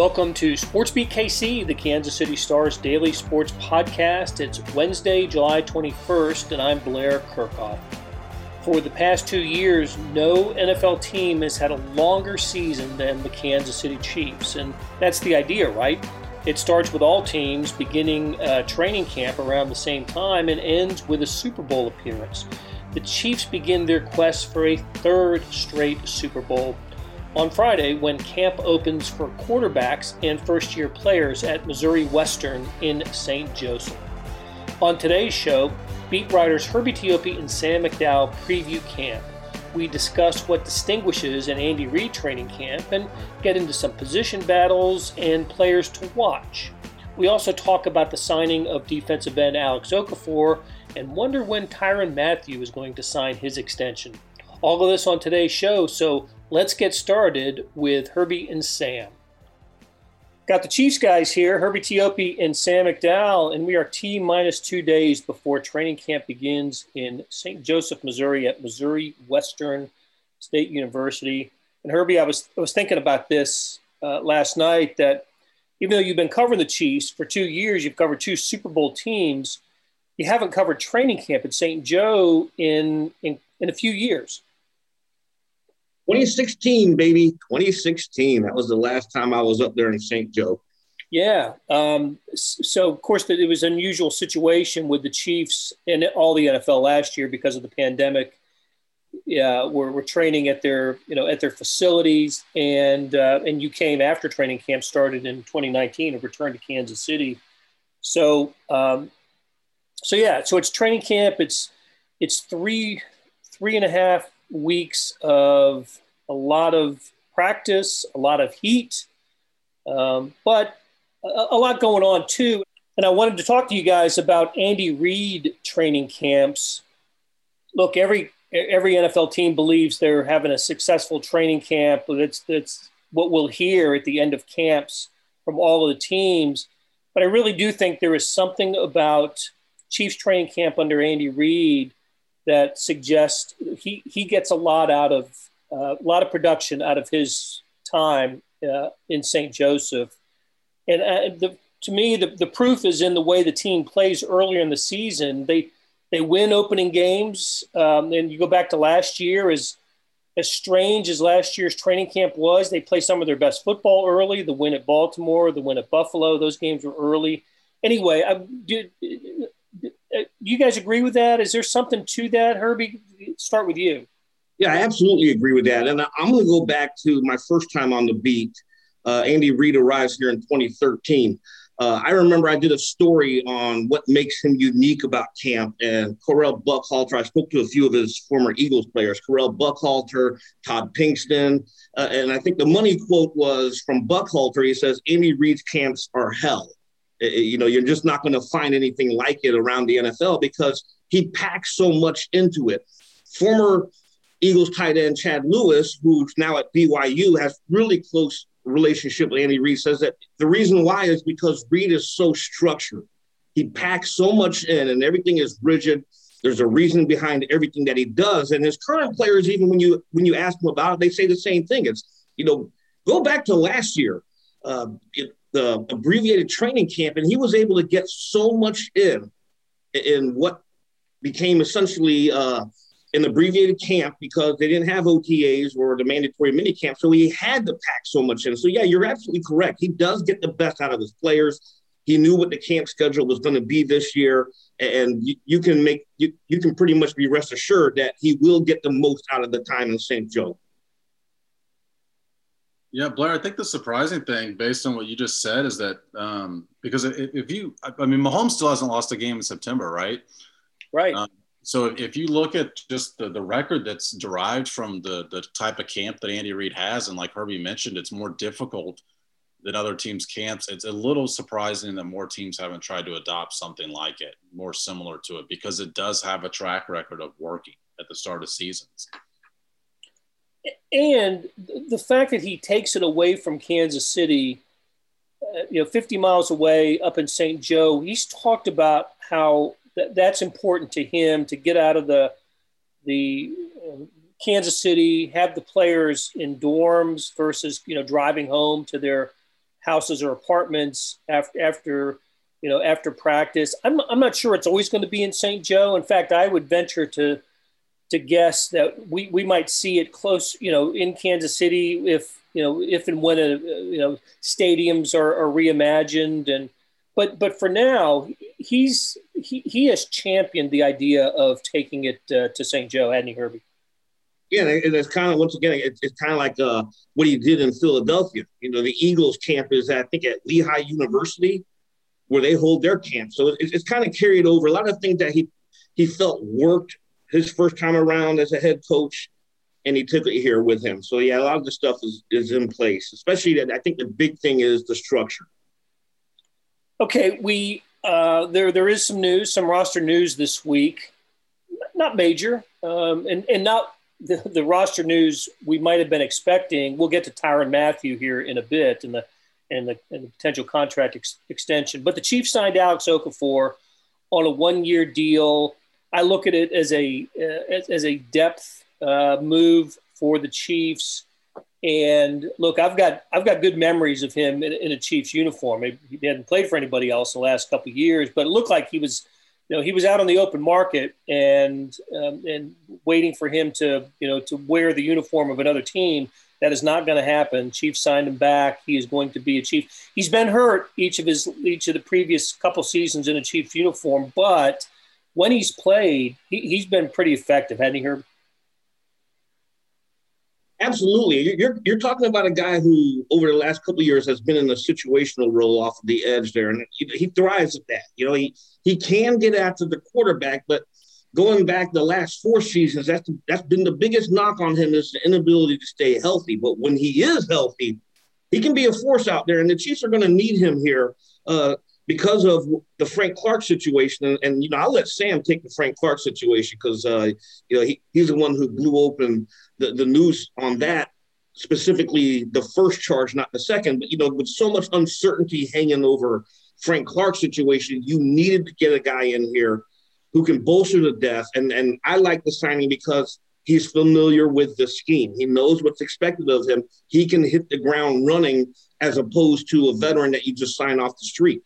Welcome to SportsBeat KC, the Kansas City Stars daily sports podcast. It's Wednesday, July 21st, and I'm Blair Kerkhoff. For the past two years, no NFL team has had a longer season than the Kansas City Chiefs, and that's the idea, right? It starts with all teams beginning uh, training camp around the same time and ends with a Super Bowl appearance. The Chiefs begin their quest for a third straight Super Bowl on Friday when camp opens for quarterbacks and first year players at Missouri Western in St. Joseph. On today's show, beat writers Herbie Teope and Sam McDowell preview camp. We discuss what distinguishes an Andy Reid training camp and get into some position battles and players to watch. We also talk about the signing of defensive end Alex Okafor and wonder when Tyrann Mathieu is going to sign his extension. All of this on today's show, so let's get started with Herbie and Sam. Got the Chiefs guys here, Herbie Teope and Sam McDowell, and we are T minus two days before training camp begins in St. Joseph, Missouri at Missouri Western State University. And Herbie, I was, I was thinking about this uh, last night that even though you've been covering the Chiefs for two years, you've covered two Super Bowl teams, you haven't covered training camp at St. Joe in, in, in a few years. 2016, baby. 2016. That was the last time I was up there in St. Joe. Yeah. Um, so, of course, it was an unusual situation with the Chiefs and all the NFL last year because of the pandemic. Yeah, we're, we're training at their, you know, at their facilities, and uh, and you came after training camp started in 2019 and returned to Kansas City. So, um, so yeah, so it's training camp. It's it's three three and a half weeks of a lot of practice, a lot of heat, um, but a, a, lot going on too. And I wanted to talk to you guys about Andy Reid training camps. Look, every every NFL team believes they're having a successful training camp. That's that's what we'll hear at the end of camps from all of the teams. But I really do think there is something about Chiefs training camp under Andy Reid that suggests he, he gets a lot out of a lot of production out of his time uh, in St. Joseph. And uh, the, to me, the, the proof is in the way the team plays earlier in the season. They they win opening games, um, and you go back to last year as as strange as last year's training camp was. They play some of their best football early. The win at Baltimore, the win at Buffalo, those games were early. Anyway, I, do, uh, you guys agree with that? Is there something to that, Herbie? Start with you. Yeah, I absolutely agree with that. And I'm going to go back to my first time on the beat. Uh, Andy Reid arrives here in 2013. Uh, I remember I did a story on what makes him unique about camp, and Correll Buckhalter. I spoke to a few of his former Eagles players, Correll Buckhalter, Todd Pinkston, uh, and I think the money quote was from Buckhalter. He says, "Andy Reid's camps are hell." You know, you're just not going to find anything like it around the NFL because he packs so much into it. Former Eagles tight end Chad Lewis, who's now at BYU, has really close relationship with Andy Reid, says that the reason why is because Reid is so structured. He packs so much in and everything is rigid. There's a reason behind everything that he does. And his current players, even when you when you ask them about it, they say the same thing. It's, you know, go back to last year. Uh, it, the abbreviated training camp, and he was able to get so much in in what became essentially uh, an abbreviated camp because they didn't have OTAs or the mandatory mini camp. So he had to pack so much in. So yeah, you're absolutely correct. He does get the best out of his players. He knew what the camp schedule was going to be this year, and you, you can make you, you can pretty much be rest assured that he will get the most out of the time in St. Joe. Yeah, Blair, I think the surprising thing, based on what you just said, is that um, because if you, I mean, Mahomes still hasn't lost a game in September, right? Right. Um, so if you look at just the, the record that's derived from the, the type of camp that Andy Reid has, and like Herbie mentioned, it's more difficult than other teams' camps. It's a little surprising that more teams haven't tried to adopt something like it, more similar to it, because it does have a track record of working at the start of seasons and the fact that he takes it away from Kansas City, uh, you know, 50 miles away up in St. Joe, he's talked about how th- that's important to him to get out of the the uh, Kansas City, have the players in dorms versus you know driving home to their houses or apartments after after you know after practice. I'm I'm not sure it's always going to be in St. Joe. In fact, I would venture to to guess that we, we might see it close, you know, in Kansas City if you know if and when a, you know stadiums are, are reimagined and but but for now he's he, he has championed the idea of taking it uh, to St. Joe, he, Herbie? Yeah, and it's kind of once again, it's, it's kind of like uh, what he did in Philadelphia. You know, the Eagles camp is I think at Lehigh University, where they hold their camp. So it's, it's kind of carried over. A lot of things that he he felt worked his first time around as a head coach, and he took it here with him. So yeah, a lot of the stuff is is in place. Especially that I think the big thing is the structure. Okay, we uh, there there is some news, some roster news this week. Not major, um, and and not the, the roster news we might have been expecting. We'll get to Tyrann Mathieu here in a bit, and the and the, and the potential contract ex- extension. But the Chiefs signed Alex Okafor on a one year deal. I look at it as a uh, as, as, a depth uh, move for the Chiefs. And look, I've got I've got good memories of him in, in a Chiefs uniform. He hadn't played for anybody else the last couple of years, but it looked like he was, you know, he was out on the open market and um, and waiting for him to, you know, to wear the uniform of another team. That is not going to happen. Chiefs signed him back. He is going to be a Chief. He's been hurt each of his each of the previous couple seasons in a Chiefs uniform, but when he's played, he, has been pretty effective, hasn't he, Herb? Absolutely. You're, you're talking about a guy who, over the last couple years, has been in a situational role off of the edge there, and he, he thrives at that. You know, he, he can get after the quarterback, but going back the last four seasons, that's that's been the biggest knock on him is the inability to stay healthy. But when he is healthy, he can be a force out there, and the Chiefs are going to need him here. Uh, because of the Frank Clark situation, and, and, you know, I'll let Sam take the Frank Clark situation because uh, you know he, he's the one who blew open the, the news on that specifically the first charge, not the second. But you know, with so much uncertainty hanging over Frank Clark's situation, you needed to get a guy in here who can bolster the depth. And and I like the signing because he's familiar with the scheme. He knows what's expected of him. He can hit the ground running as opposed to a veteran that you just sign off the street.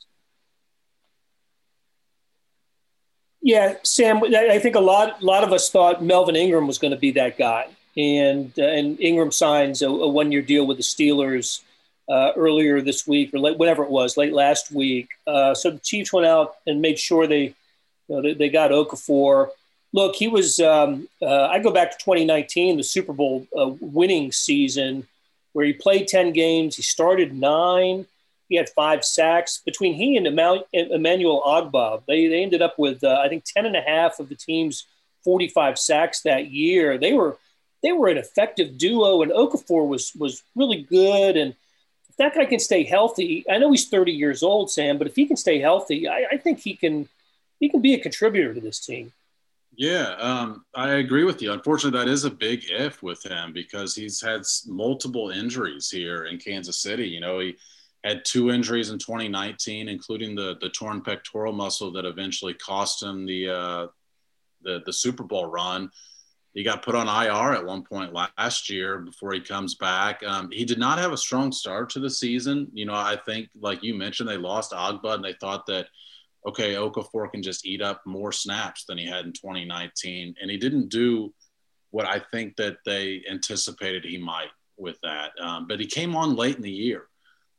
Yeah, Sam. I think a lot, a lot of us thought Melvin Ingram was going to be that guy, and uh, and Ingram signs a, a one-year deal with the Steelers uh, earlier this week or late, whatever it was, late last week. Uh, so the Chiefs went out and made sure they, you know, they, they, got Okafor. Look, he was. Um, uh, I go back to 2019, the Super Bowl uh, winning season, where he played 10 games. He started nine. He had five sacks. Between he and Emmanuel Ogbah, they, they ended up with, uh, I think, 10 and a half of the team's 45 sacks that year. They were they were an effective duo, and Okafor was was really good. And if that guy can stay healthy, I know he's 30 years old, Sam, but if he can stay healthy, I, I think he can he can be a contributor to this team. Yeah, um, I agree with you. Unfortunately, that is a big if with him because he's had multiple injuries here in Kansas City. You know, he had two injuries in 2019, including the the torn pectoral muscle that eventually cost him the uh, the the Super Bowl run. He got put on IR at one point last year before he comes back. Um, he did not have a strong start to the season. You know, I think, like you mentioned, they lost Ogbah and they thought that, okay, Okafor can just eat up more snaps than he had in 2019. And he didn't do what I think that they anticipated he might with that. Um, but he came on late in the year.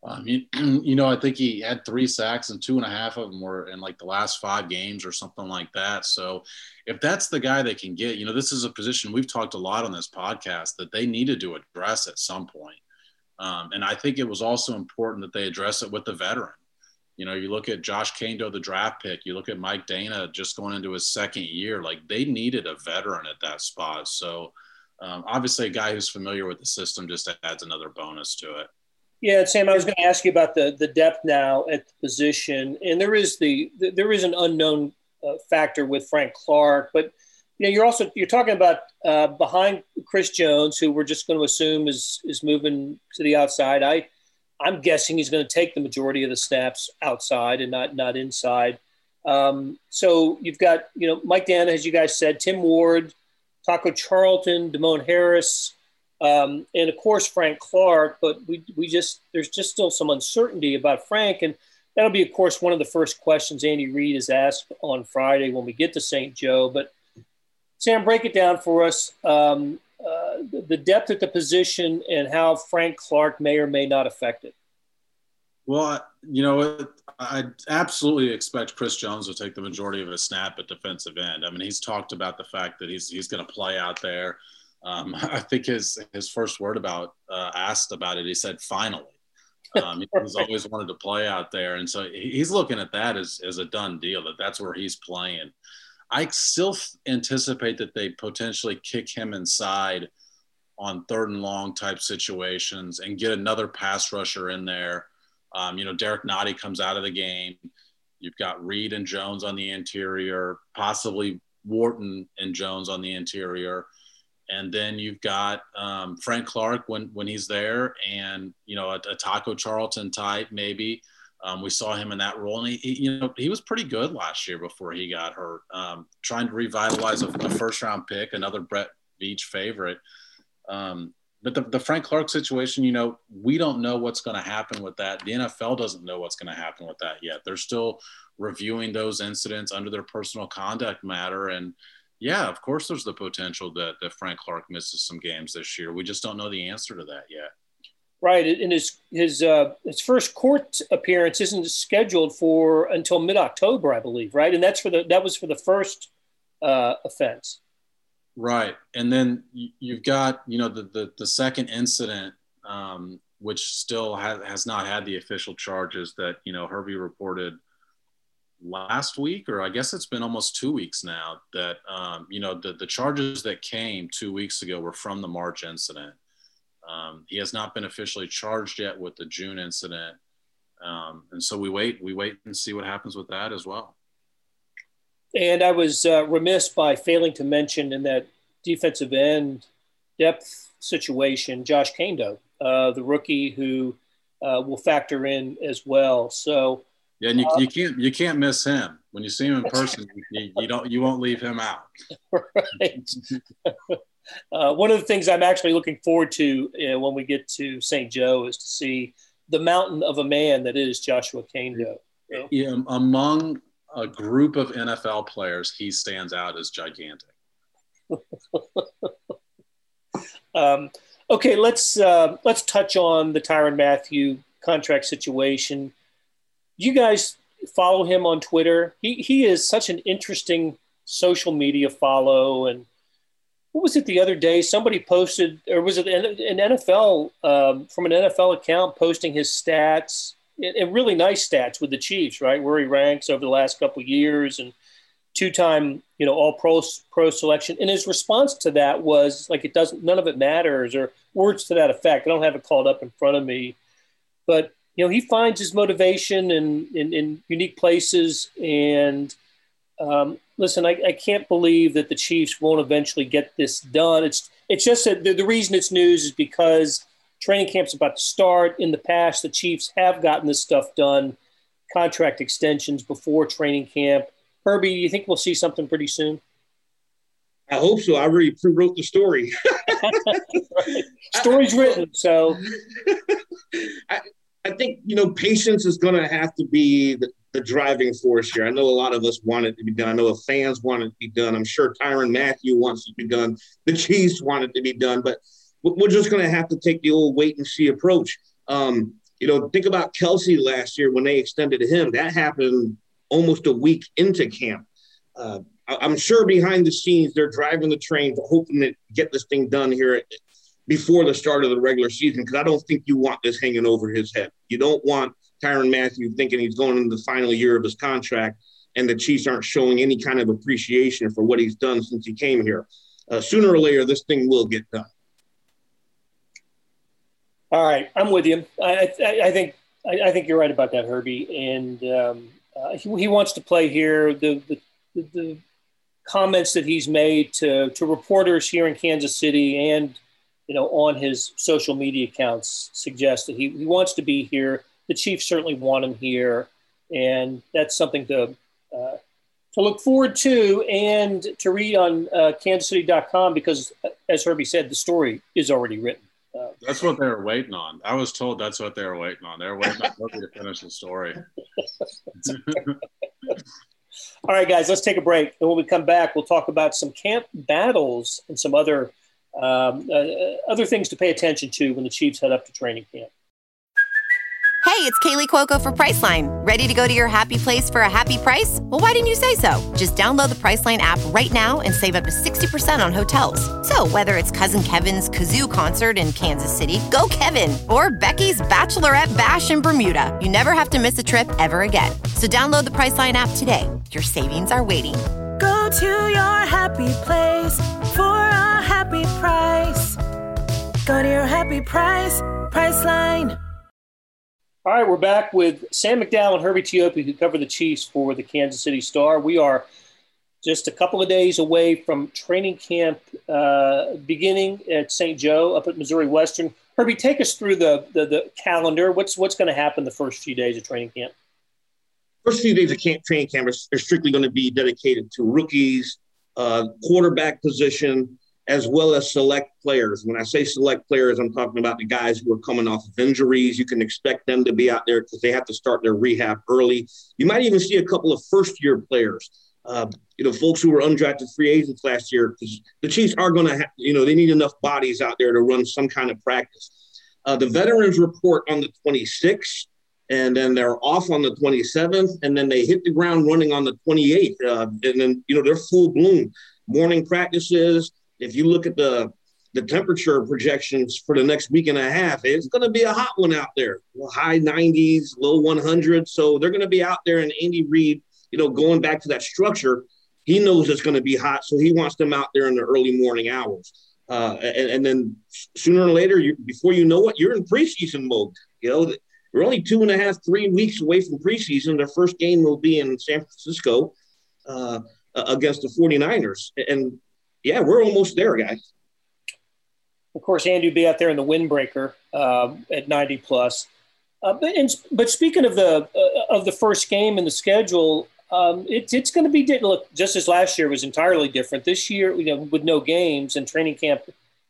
I mean, you know, I think he had three sacks and two and a half of them were in like the last five games or something like that. So if that's the guy they can get, you know, this is a position we've talked a lot on this podcast that they needed to address at some point. Um, and I think it was also important that they address it with the veteran. You know, you look at Josh Kaindoh, the draft pick, you look at Mike Danna just going into his second year, like they needed a veteran at that spot. So um, obviously a guy who's familiar with the system just adds another bonus to it. Yeah, Sam, I was going to ask you about the the depth now at the position, and there is the there is an unknown uh, factor with Frank Clark, but you know you're also you're talking about uh, behind Chris Jones, who we're just going to assume is is moving to the outside. I I'm guessing he's going to take the majority of the snaps outside and not not inside. Um, so you've got you know Mike Danna, as you guys said, Tim Ward, Taco Charlton, Demone Harris, Um, and of course, Frank Clark, but we, we just, there's just still some uncertainty about Frank. And that'll be, of course, one of the first questions Andy Reid is asked on Friday when we get to St. Joe. But Sam, break it down for us um, uh, the depth at the position and how Frank Clark may or may not affect it. Well, you know, I absolutely expect Chris Jones to take the majority of his snap at defensive end. I mean, he's talked about the fact that he's he's going to play out there. Um, I think his his first word about uh, asked about it, he said, "Finally." Um, he's always wanted to play out there, and so he's looking at that as as a done deal. That that's where he's playing. I still anticipate that they potentially kick him inside on third and long type situations and get another pass rusher in there um, you know, Derrick Nnadi comes out of the game. You've got Reed and Jones on the interior, possibly Wharton and Jones on the interior. And then you've got um, Frank Clark when, when he's there and, you know, a, a Taco Charlton type maybe. Um, we saw him in that role, and he, he, you know, he was pretty good last year before he got hurt. Um, trying to revitalize a, a, first round pick, another Brett Veach favorite. Um, but the, the Frank Clark situation, you know, we don't know what's going to happen with that. The NFL doesn't know what's going to happen with that yet. They're still reviewing those incidents under their personal conduct matter. And yeah, of course, there's the potential that, that Frank Clark misses some games this year. We just don't know the answer to that yet. Right, and his his uh, his first court appearance isn't scheduled for until mid October, I believe. Right, and that's for the that was for the first uh, offense. Right, and then you've got you know the the, the second incident, um, which still has has not had the official charges that you know Herbie reported last week, or I guess it's been almost two weeks now. That um, you know the the charges that came two weeks ago were from the March incident. Um, he has not been officially charged yet with the June incident, um, and so we wait we wait and see what happens with that as well. And I was uh, remiss by failing to mention in that defensive end depth situation, Josh Kaindoh, uh, the rookie who uh, will factor in as well. So yeah, and you, you can't you can't miss him when you see him in person. you, you, don't you won't leave him out. right. uh, one of the things I'm actually looking forward to when we get to St. Joe is to see the mountain of a man that is Joshua Kaindoh. Yeah, among a group of NFL players, he stands out as gigantic. um, okay, let's uh, let's touch on the Tyrann Mathieu contract situation. You guys follow him on Twitter. He he is such an interesting social media follow. And what was it the other day? Somebody posted, or was it an, NFL um, from an NFL account posting his stats and really nice stats with the Chiefs, right? Where he ranks over the last couple years and two-time, you know, all pro pro selection. And his response to that was like, it doesn't, none of it matters, or words to that effect. I don't have it called up in front of me, but you know, he finds his motivation in in, in unique places. And um, listen, I, I can't believe that the Chiefs won't eventually get this done. It's it's just that the, the reason it's news is because Training camp's about to start. In the past, the Chiefs have gotten this stuff done, contract extensions before training camp. Herbie, you think we'll see something pretty soon? I hope so. I already pre-wrote the story. right. Story's written, so. I, I think you know patience is going to have to be the, the, driving force here. I know a lot of us want it to be done. I know the fans want it to be done. I'm sure Tyrann Mathieu wants it to be done. The Chiefs want it to be done, but we're just going to have to take the old wait and see approach. Um, you know, think about Kelce last year when they extended him. That happened almost a week into camp. Uh, I'm sure behind the scenes they're driving the train, hoping to get this thing done here before the start of the regular season. Because I don't think you want this hanging over his head. You don't want Tyrann Mathieu thinking he's going into the final year of his contract, and the Chiefs aren't showing any kind of appreciation for what he's done since he came here. Uh, sooner or later, this thing will get done. All right, I'm with you. I, I, I think I, I, think you're right about that, Herbie. And um, uh, he, he, wants to play here. The, the, the, comments that he's made to, to reporters here in Kansas City and you know on his social media accounts suggest that he, he wants to be here. The Chiefs certainly want him here, and that's something to uh, to look forward to and to read on uh, kansascity.com because, as Herbie said, the story is already written. Uh, that's what they were waiting on. I was told that's what they were waiting on. They were waiting on Herbie to finish the story. All right, guys, let's take a break. And when we come back, we'll talk about some camp battles and some other um, uh, other things to pay attention to when the Chiefs head up to training camp. Hey, it's Kaley Cuoco for Priceline. Ready to go to your happy place for a happy price? Well, why didn't you say so? Just download the Priceline app right now and save up to 60% on hotels. So, whether it's Cousin Kevin's Kazoo concert in Kansas City, go Kevin, or Becky's Bachelorette Bash in Bermuda, you never have to miss a trip ever again. So, download the Priceline app today. Your savings are waiting. Go to your happy place for a happy price. Go to your happy price, Priceline. All right, we're back with Sam McDowell and Herbie Teope, who cover the Chiefs for the Kansas City Star. We are just a couple of days away from training camp uh, beginning at St. Joe up at Missouri Western. Herbie, take us through the, the, the calendar. What's what's going to happen the first few days of training camp? First few days of camp, training camp are strictly going to be dedicated to rookies, uh, quarterback position, as well as select players. When I say select players, I'm talking about the guys who are coming off of injuries. You can expect them to be out there because they have to start their rehab early. You might even see a couple of first year players. Uh, you know, folks who were undrafted free agents last year, because the Chiefs are going to have, you know, they need enough bodies out there to run some kind of practice. Uh, the veterans report on the 26th, and then they're off on the 27th, and then they hit the ground running on the 28th. Uh, and then, you know, they're full bloom. Morning practices, if you look at the the temperature projections for the next week and a half, it's going to be a hot one out there. High 90s, low 100s. So they're going to be out there. And Andy Reid, you know, going back to that structure, he knows it's going to be hot, so he wants them out there in the early morning hours. Uh, and, and, then sooner or later, you, before you know it, you're in preseason mode. You know, we're only two and a half, three weeks away from preseason. Their first game will be in San Francisco uh, against the 49ers. And yeah, we're almost there, guys. Of course, Andy will be out there in the windbreaker uh, at 90 plus. Uh, but, and, but speaking of the uh, of the first game in the schedule, um, it, it's going to be look just as last year was entirely different. This year, you know, with no games and training camp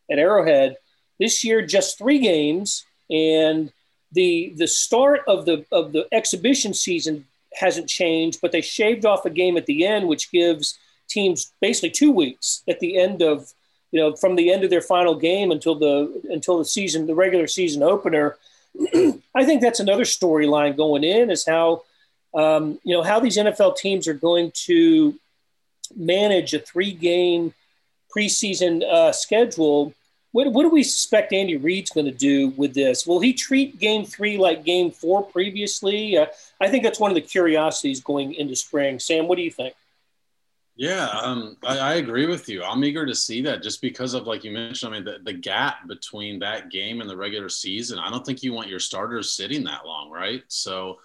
at Arrowhead, this year just three games, and the the start of the of the exhibition season hasn't changed, but they shaved off a game at the end, which gives teams basically two weeks at the end of you know from the end of their final game until the until the season the regular season opener. I think that's another storyline going in is how um, you know how these nfl teams are going to manage a three game preseason uh, schedule. What, what do we suspect andy reid's going to do with this? Will he treat game three like game four previously? Uh, i think that's one of the curiosities going into spring. Sam what do you think yeah, um, I, I, agree with you. I'm eager to see that just because of, like you mentioned, I mean, the, the gap between that game and the regular season. I don't think you want your starters sitting that long, right? So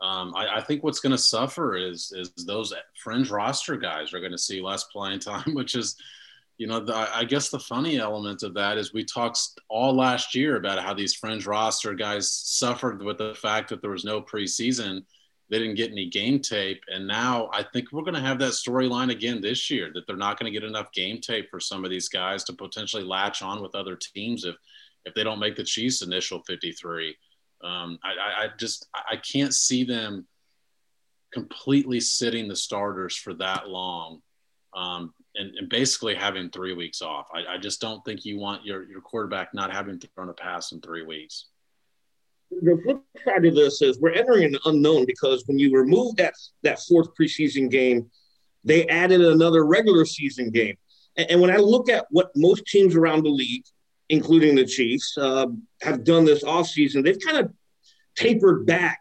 um, I, I, think what's going to suffer is is those fringe roster guys are going to see less playing time, which is, you know, the, I guess the funny element of that is we talked all last year about how these fringe roster guys suffered with the fact that there was no preseason – they didn't get any game tape. And now I think we're going to have that storyline again this year that they're not going to get enough game tape for some of these guys to potentially latch on with other teams if, if they don't make the Chiefs initial 53. Um, I, I just, I can't see them completely sitting the starters for that long. Um, and, and, basically having three weeks off. I, I just don't think you want your, your quarterback not having thrown a pass in three weeks the flip side of this is we're entering an unknown because when you remove that that fourth preseason game, they added another regular season game. And, and when I look at what most teams around the league, including the Chiefs, uh, have done this offseason, they've kind of tapered back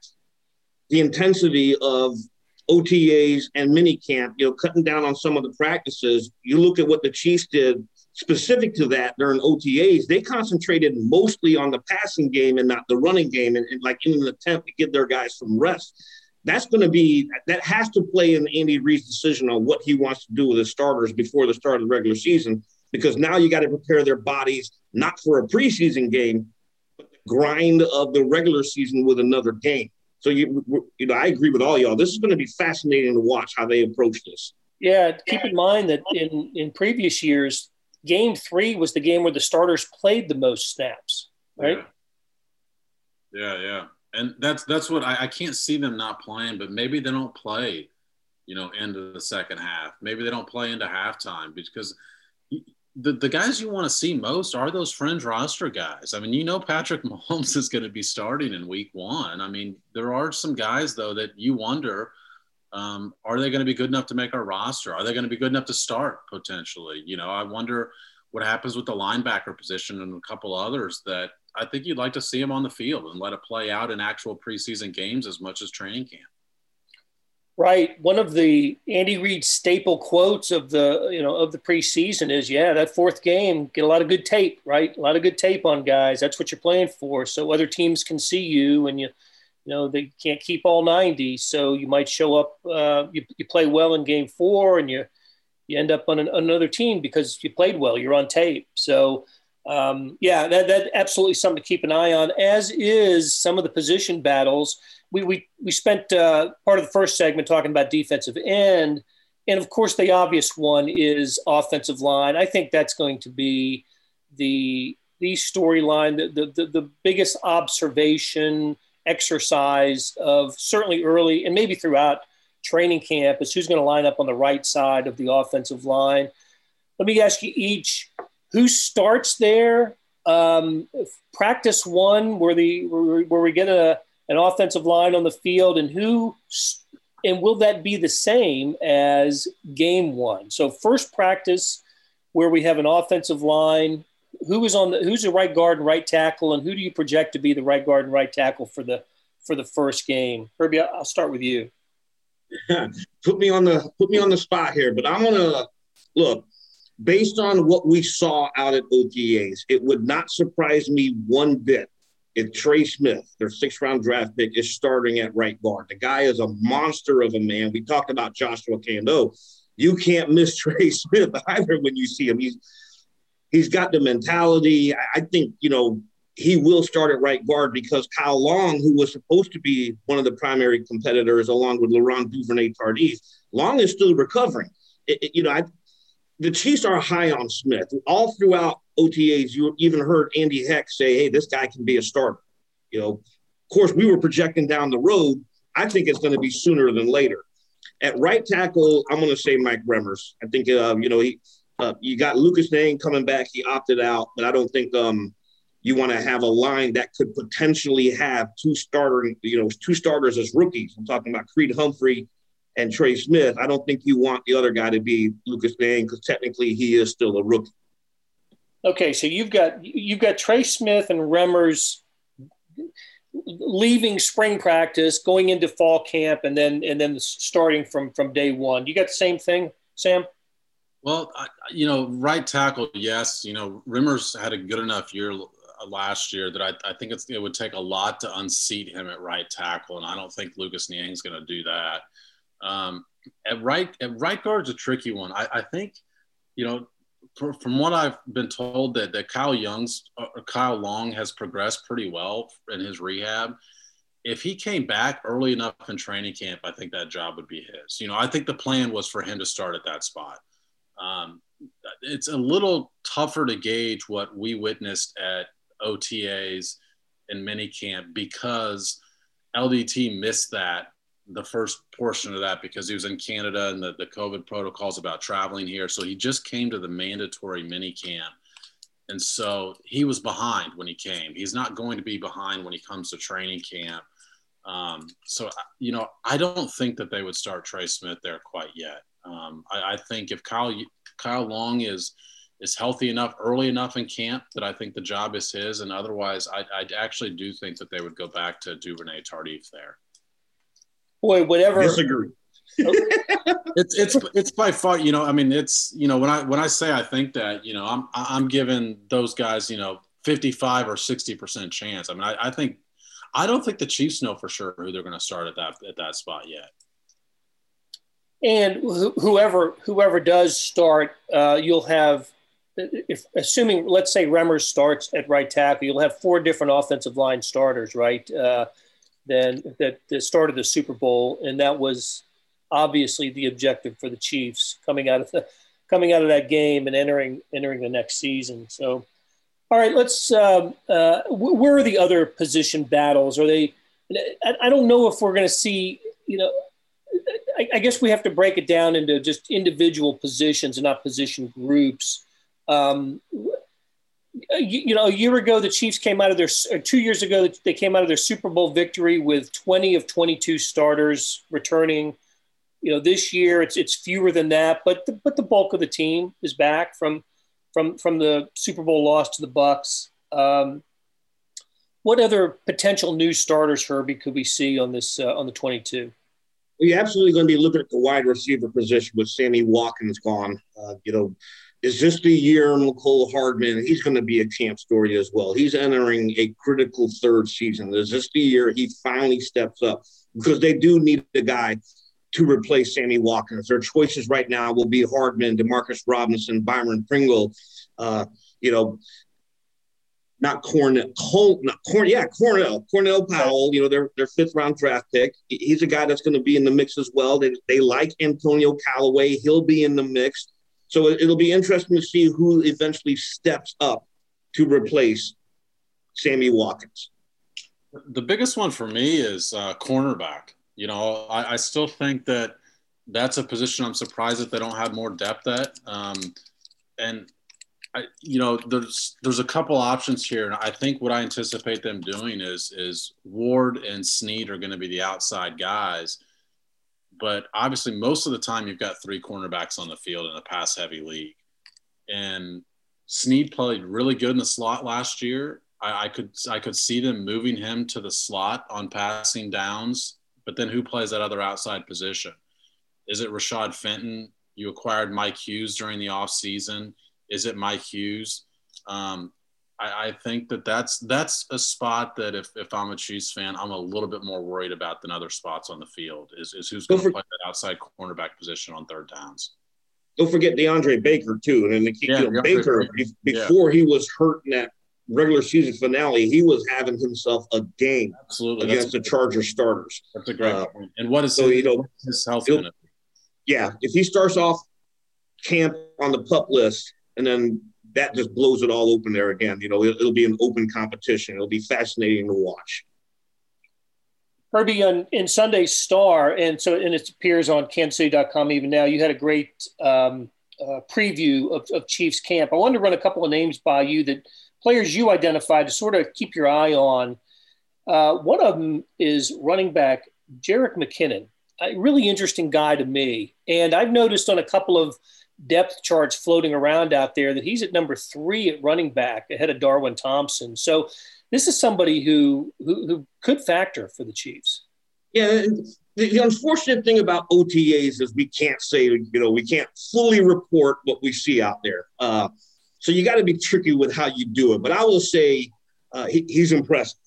the intensity of OTAs and minicamp, you know, cutting down on some of the practices. You look at what the Chiefs did specific to that during OTAs, they concentrated mostly on the passing game and not the running game, and, and like in an attempt to give their guys some rest. That's going to be that has to play in Andy Reid's decision on what he wants to do with his starters before the start of the regular season, because now you got to prepare their bodies not for a preseason game, but the grind of the regular season with another game. So you you know, I agree with all y'all. This is going to be fascinating to watch how they approach this. Yeah, keep in mind that in in previous years, Game Three was the game where the starters played the most snaps, right? Yeah, yeah, yeah. and that's that's what I, I can't see them not playing, but maybe they don't play, you know, into the second half. Maybe they don't play into halftime because the, the guys you want to see most are those fringe roster guys. I mean, you know, Patrick Mahomes is going to be starting in week one. I mean, there are some guys, though, that you wonder um, are they going to be good enough to make our roster? Are they going to be good enough to start potentially? You know, I wonder what happens with the linebacker position and a couple others that I think you'd like to see them on the field and let it play out in actual preseason games as much as training camp. Right. One of the Andy Reid staple quotes of the you know of the preseason is, "Yeah, that fourth game, get a lot of good tape, right? A lot of good tape on guys. That's what you're playing for. So other teams can see you, and you, you know, they can't keep all 90. So you might show up, uh, you, you play well in game four, and you you end up on an, another team because you played well. You're on tape. So um, yeah, that that absolutely something to keep an eye on. As is some of the position battles." we we we spent uh, part of the first segment talking about defensive end, and of course the obvious one is offensive line. I think that's going to be the the storyline, the, the the the biggest observation exercise of certainly early and maybe throughout training camp is who's going to line up on the right side of the offensive line. Let me ask you each who starts there. Um, practice one, where the where, we get a an offensive line on the field and who and will that be the same as game one so first practice where we have an offensive line who is on the who's the right guard and right tackle and who do you project to be the right guard and right tackle for the for the first game herbie i'll start with you put me on the put me on the spot here but i'm gonna look based on what we saw out at otas it would not surprise me one bit if Trey Smith, their sixth round draft pick, is starting at right guard. The guy is a monster of a man. We talked about Joshua Kaindoh. You can't miss Trey Smith either when you see him. He's he's got the mentality. I think, you know, he will start at right guard because Kyle Long, who was supposed to be one of the primary competitors along with Laurent Duvernay Tardif, Long is still recovering. It, it, you know, I, the Chiefs are high on Smith. All throughout OTAs, you even heard Andy Heck say, hey, this guy can be a starter. You know, of course, we were projecting down the road. I think it's going to be sooner than later. At right tackle, I'm going to say Mike Remmers. I think, uh, you know, he, uh, you got Lucas Niang coming back. He opted out, but I don't think um, you want to have a line that could potentially have two starter, you know, two starters as rookies. I'm talking about Creed Humphrey and Trey Smith. I don't think you want the other guy to be Lucas Niang because technically he is still a rookie. Okay, so you've got you've got Trey Smith and Remmers leaving spring practice, going into fall camp, and then and then starting from from day one. You got the same thing, Sam? Well, I, you know, right tackle, yes. You know, Remmers had a good enough year last year that I, I think it would take a lot to unseat him at right tackle, and I don't think Lucas Niang's going to do that. Um, at right at right guard's a tricky one. I, I think, you know, from what I've been told that that Kyle Young's uh, Kyle Long has progressed pretty well in his rehab. If he came back early enough in training camp, I think that job would be his. You know, I think the plan was for him to start at that spot. Um, it's a little tougher to gauge what we witnessed at OTAs and minicamp because LDT missed that the first portion of that because he was in Canada and the, the COVID protocols about traveling here. So he just came to the mandatory mini camp. And so he was behind when he came. He's not going to be behind when he comes to training camp. Um, so, you know, I don't think that they would start Trey Smith there quite yet. Um, I, I, think if Kyle, Kyle Long is, is healthy enough early enough in camp that I think the job is his. And otherwise, I, I actually do think that they would go back to Duvernay Tardif there boy, whatever. Disagree. it's it's it's by far you know I mean it's you know when I when I say I think that you know I'm I'm giving those guys you know 55 or 60 percent chance I mean I, I think I don't think the Chiefs know for sure who they're going to start at that at that spot yet and wh- whoever whoever does start uh, you'll have if assuming let's say Remmers starts at right tackle you'll have four different offensive line starters right uh, than that, that started the Super Bowl, and that was obviously the objective for the Chiefs coming out of the coming out of that game and entering entering the next season. So, all right, let's. Um, uh, where are the other position battles? Are they? I don't know if we're going to see. You know, I, I, guess we have to break it down into just individual positions and not position groups. Um, you, you, know, a year ago, the Chiefs came out of their, two years ago, they came out of their Super Bowl victory with 20 of 22 starters returning. You know, this year it's it's fewer than that, but the, but the bulk of the team is back from from from the Super Bowl loss to the Bucs. Um, what other potential new starters, Herbie, could we see on this uh, on the 22? We're absolutely going to be looking at the wide receiver position with Sammy Watkins gone. Uh, you know, is this the year Mecole Hardman? He's going to be a camp story as well. He's entering a critical third season. Is this the year he finally steps up? Because they do need a guy to replace Sammy Watkins. Their choices right now will be Hardman, Demarcus Robinson, Byron Pringle. Uh, you know, not Cornell, Col, not Corn, yeah, Cornell, Cornell Powell. You know, their their fifth round draft pick. He's a guy that's going to be in the mix as well. They they like Antonio Callaway. He'll be in the mix. So it'll be interesting to see who eventually steps up to replace Sammy Watkins. The biggest one for me is uh, cornerback. You know, I, I, still think that that's a position I'm surprised that they don't have more depth at. Um, and I, you know, there's there's a couple options here, and I think what I anticipate them doing is is Ward and Sneed are going to be the outside guys but obviously most of the time you've got three cornerbacks on the field in a pass heavy league. And Sneed played really good in the slot last year. I, I, could I could see them moving him to the slot on passing downs, but then who plays that other outside position? Is it Rashad Fenton? You acquired Mike Hughes during the offseason. Is it Mike Hughes? Um, I, I, think that that's that's a spot that if, if I'm a Chiefs fan, I'm a little bit more worried about than other spots on the field. Is, is who's going to play that outside cornerback position on third downs? Don't forget DeAndre Baker too, and the, yeah, you know, Baker, before yeah. he was hurt in that regular season finale, he was having himself a game Absolutely. against the Charger starters. That's a great uh, point. And what is so his, you know his health Yeah, if he starts off camp on the pup list and then that just blows it all open there again. You know, it'll, it'll be an open competition. It'll be fascinating to watch. Herbie, on, in Sunday's Star, and so and it appears on KansasCity.com even now. You had a great um, uh, preview of, of, Chiefs camp. I wanted to run a couple of names by you that players you identified to sort of keep your eye on. Uh, one of them is running back Jerick McKinnon, a really interesting guy to me. And I've noticed on a couple of depth charts floating around out there that he's at number three at running back ahead of Darwin Thompson. So this is somebody who who, who could factor for the Chiefs. Yeah, the, unfortunate thing about OTAs is we can't say you know we can't fully report what we see out there. Uh, so you got to be tricky with how you do it. But I will say uh, he, he's impressive.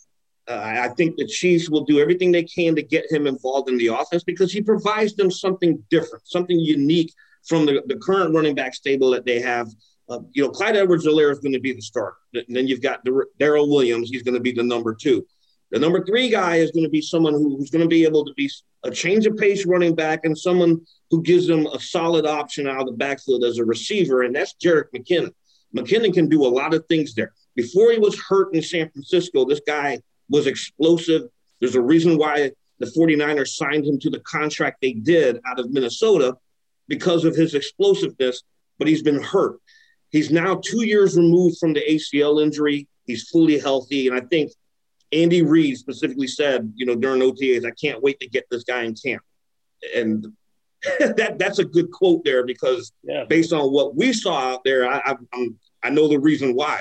Uh, I think the Chiefs will do everything they can to get him involved in the offense because he provides them something different, something unique from the, the current running back stable that they have. Uh, you know, Clyde Edwards-Helaire is going to be the starter. And then you've got Darrel Williams. He's going to be the number two. The number three guy is going to be someone who, who's going to be able to be a change of pace running back and someone who gives them a solid option out of the backfield as a receiver, and that's Jerick McKinnon. McKinnon can do a lot of things there. Before he was hurt in San Francisco, this guy was explosive. There's a reason why the 49ers signed him to the contract they did out of Minnesota because of his explosiveness, but he's been hurt. He's now two years removed from the ACL injury. He's fully healthy. And I think Andy Reid specifically said, you know, during OTAs, I can't wait to get this guy in camp. And that that's a good quote there because yeah. based on what we saw out there, I, I, I know the reason why.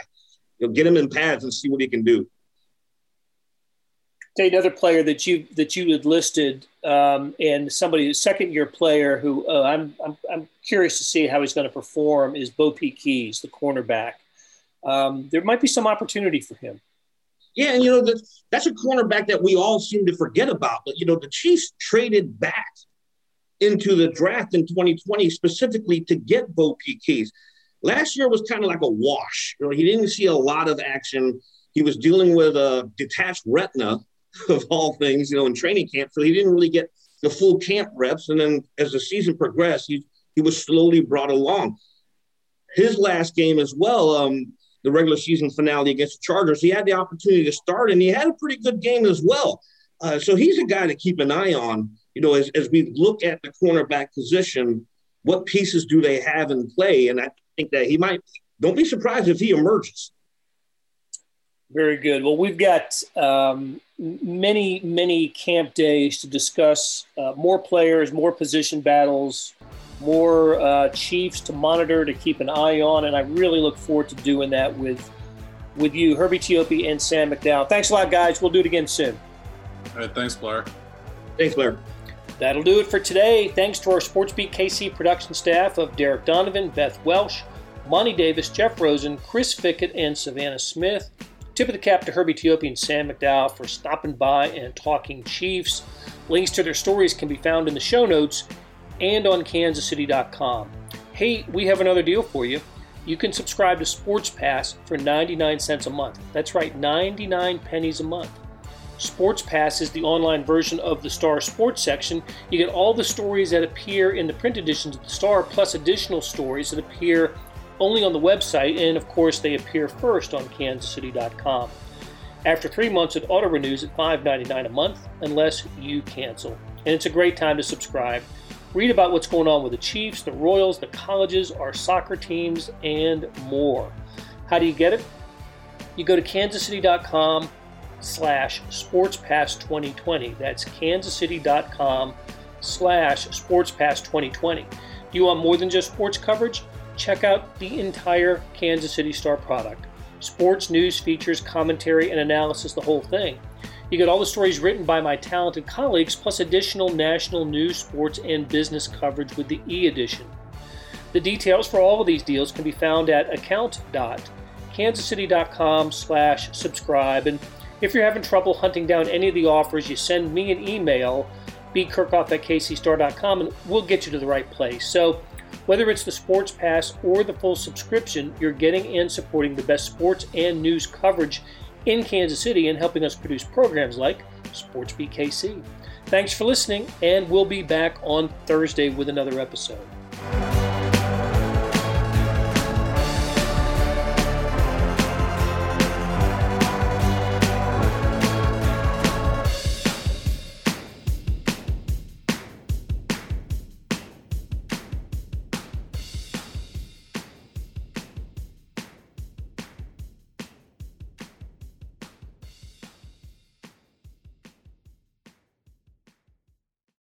You know, get him in pads and see what he can do another player that you that you had listed, um, and somebody second year player who uh, I'm, I'm I'm curious to see how he's going to perform is BoPete Keyes, the cornerback. Um, there might be some opportunity for him. Yeah, and you know that's a cornerback that we all seem to forget about. But you know the Chiefs traded back into the draft in 2020 specifically to get BoPete Keyes. Last year was kind of like a wash. You know, he didn't see a lot of action. He was dealing with a detached retina of all things, you know, in training camp. So he didn't really get the full camp reps. And then as the season progressed, he, he was slowly brought along. His last game as well, um, the regular season finale against the Chargers, he had the opportunity to start and he had a pretty good game as well. Uh, so he's a guy to keep an eye on, you know, as, as we look at the cornerback position, what pieces do they have in play? And I think that he might, don't be surprised if he emerges. Very good. Well, we've got um, many, many camp days to discuss uh, more players, more position battles, more uh, Chiefs to monitor, to keep an eye on, and I really look forward to doing that with with you, Herbie Teope and Sam McDowell. Thanks a lot, guys. We'll do it again soon. All right, thanks, Blair. Thanks, Blair. That'll do it for today. Thanks to our SportsBeat KC production staff of Derek Donovan, Beth Welsh, Monty Davis, Jeff Rosen, Chris Fickett, and Savannah Smith. Tip of the cap to Herbie Teope and Sam McDowell for stopping by and talking Chiefs. Links to their stories can be found in the show notes and on kansascity.com. Hey, we have another deal for you. You can subscribe to Sports Pass for 99 cents a month. That's right, 99 pennies a month. Sports Pass is the online version of the Star Sports section. You get all the stories that appear in the print editions of the Star, plus additional stories that appear only on the website, and of course, they appear first on kansascity.com. After three months, it auto renews at $5.99 a month unless you cancel. And it's a great time to subscribe. Read about what's going on with the Chiefs, the Royals, the colleges, our soccer teams, and more. How do you get it? You go to kansascity.com slash sportspass2020. That's kansascity.com slash sportspass2020. Do you want more than just sports coverage? Check out the entire Kansas City Star product. Sports news, features, commentary, and analysis, the whole thing. You get all the stories written by my talented colleagues, plus additional national news, sports, and business coverage with the e edition. The details for all of these deals can be found at account.kansascity.com slash subscribe. And if you're having trouble hunting down any of the offers, you send me an email, bkerkhoff at kcstar.com, and we'll get you to the right place. So whether it's the Sports Pass or the full subscription, you're getting and supporting the best sports and news coverage in Kansas City and helping us produce programs like SportsBeat KC. Thanks for listening, and we'll be back on Thursday with another episode.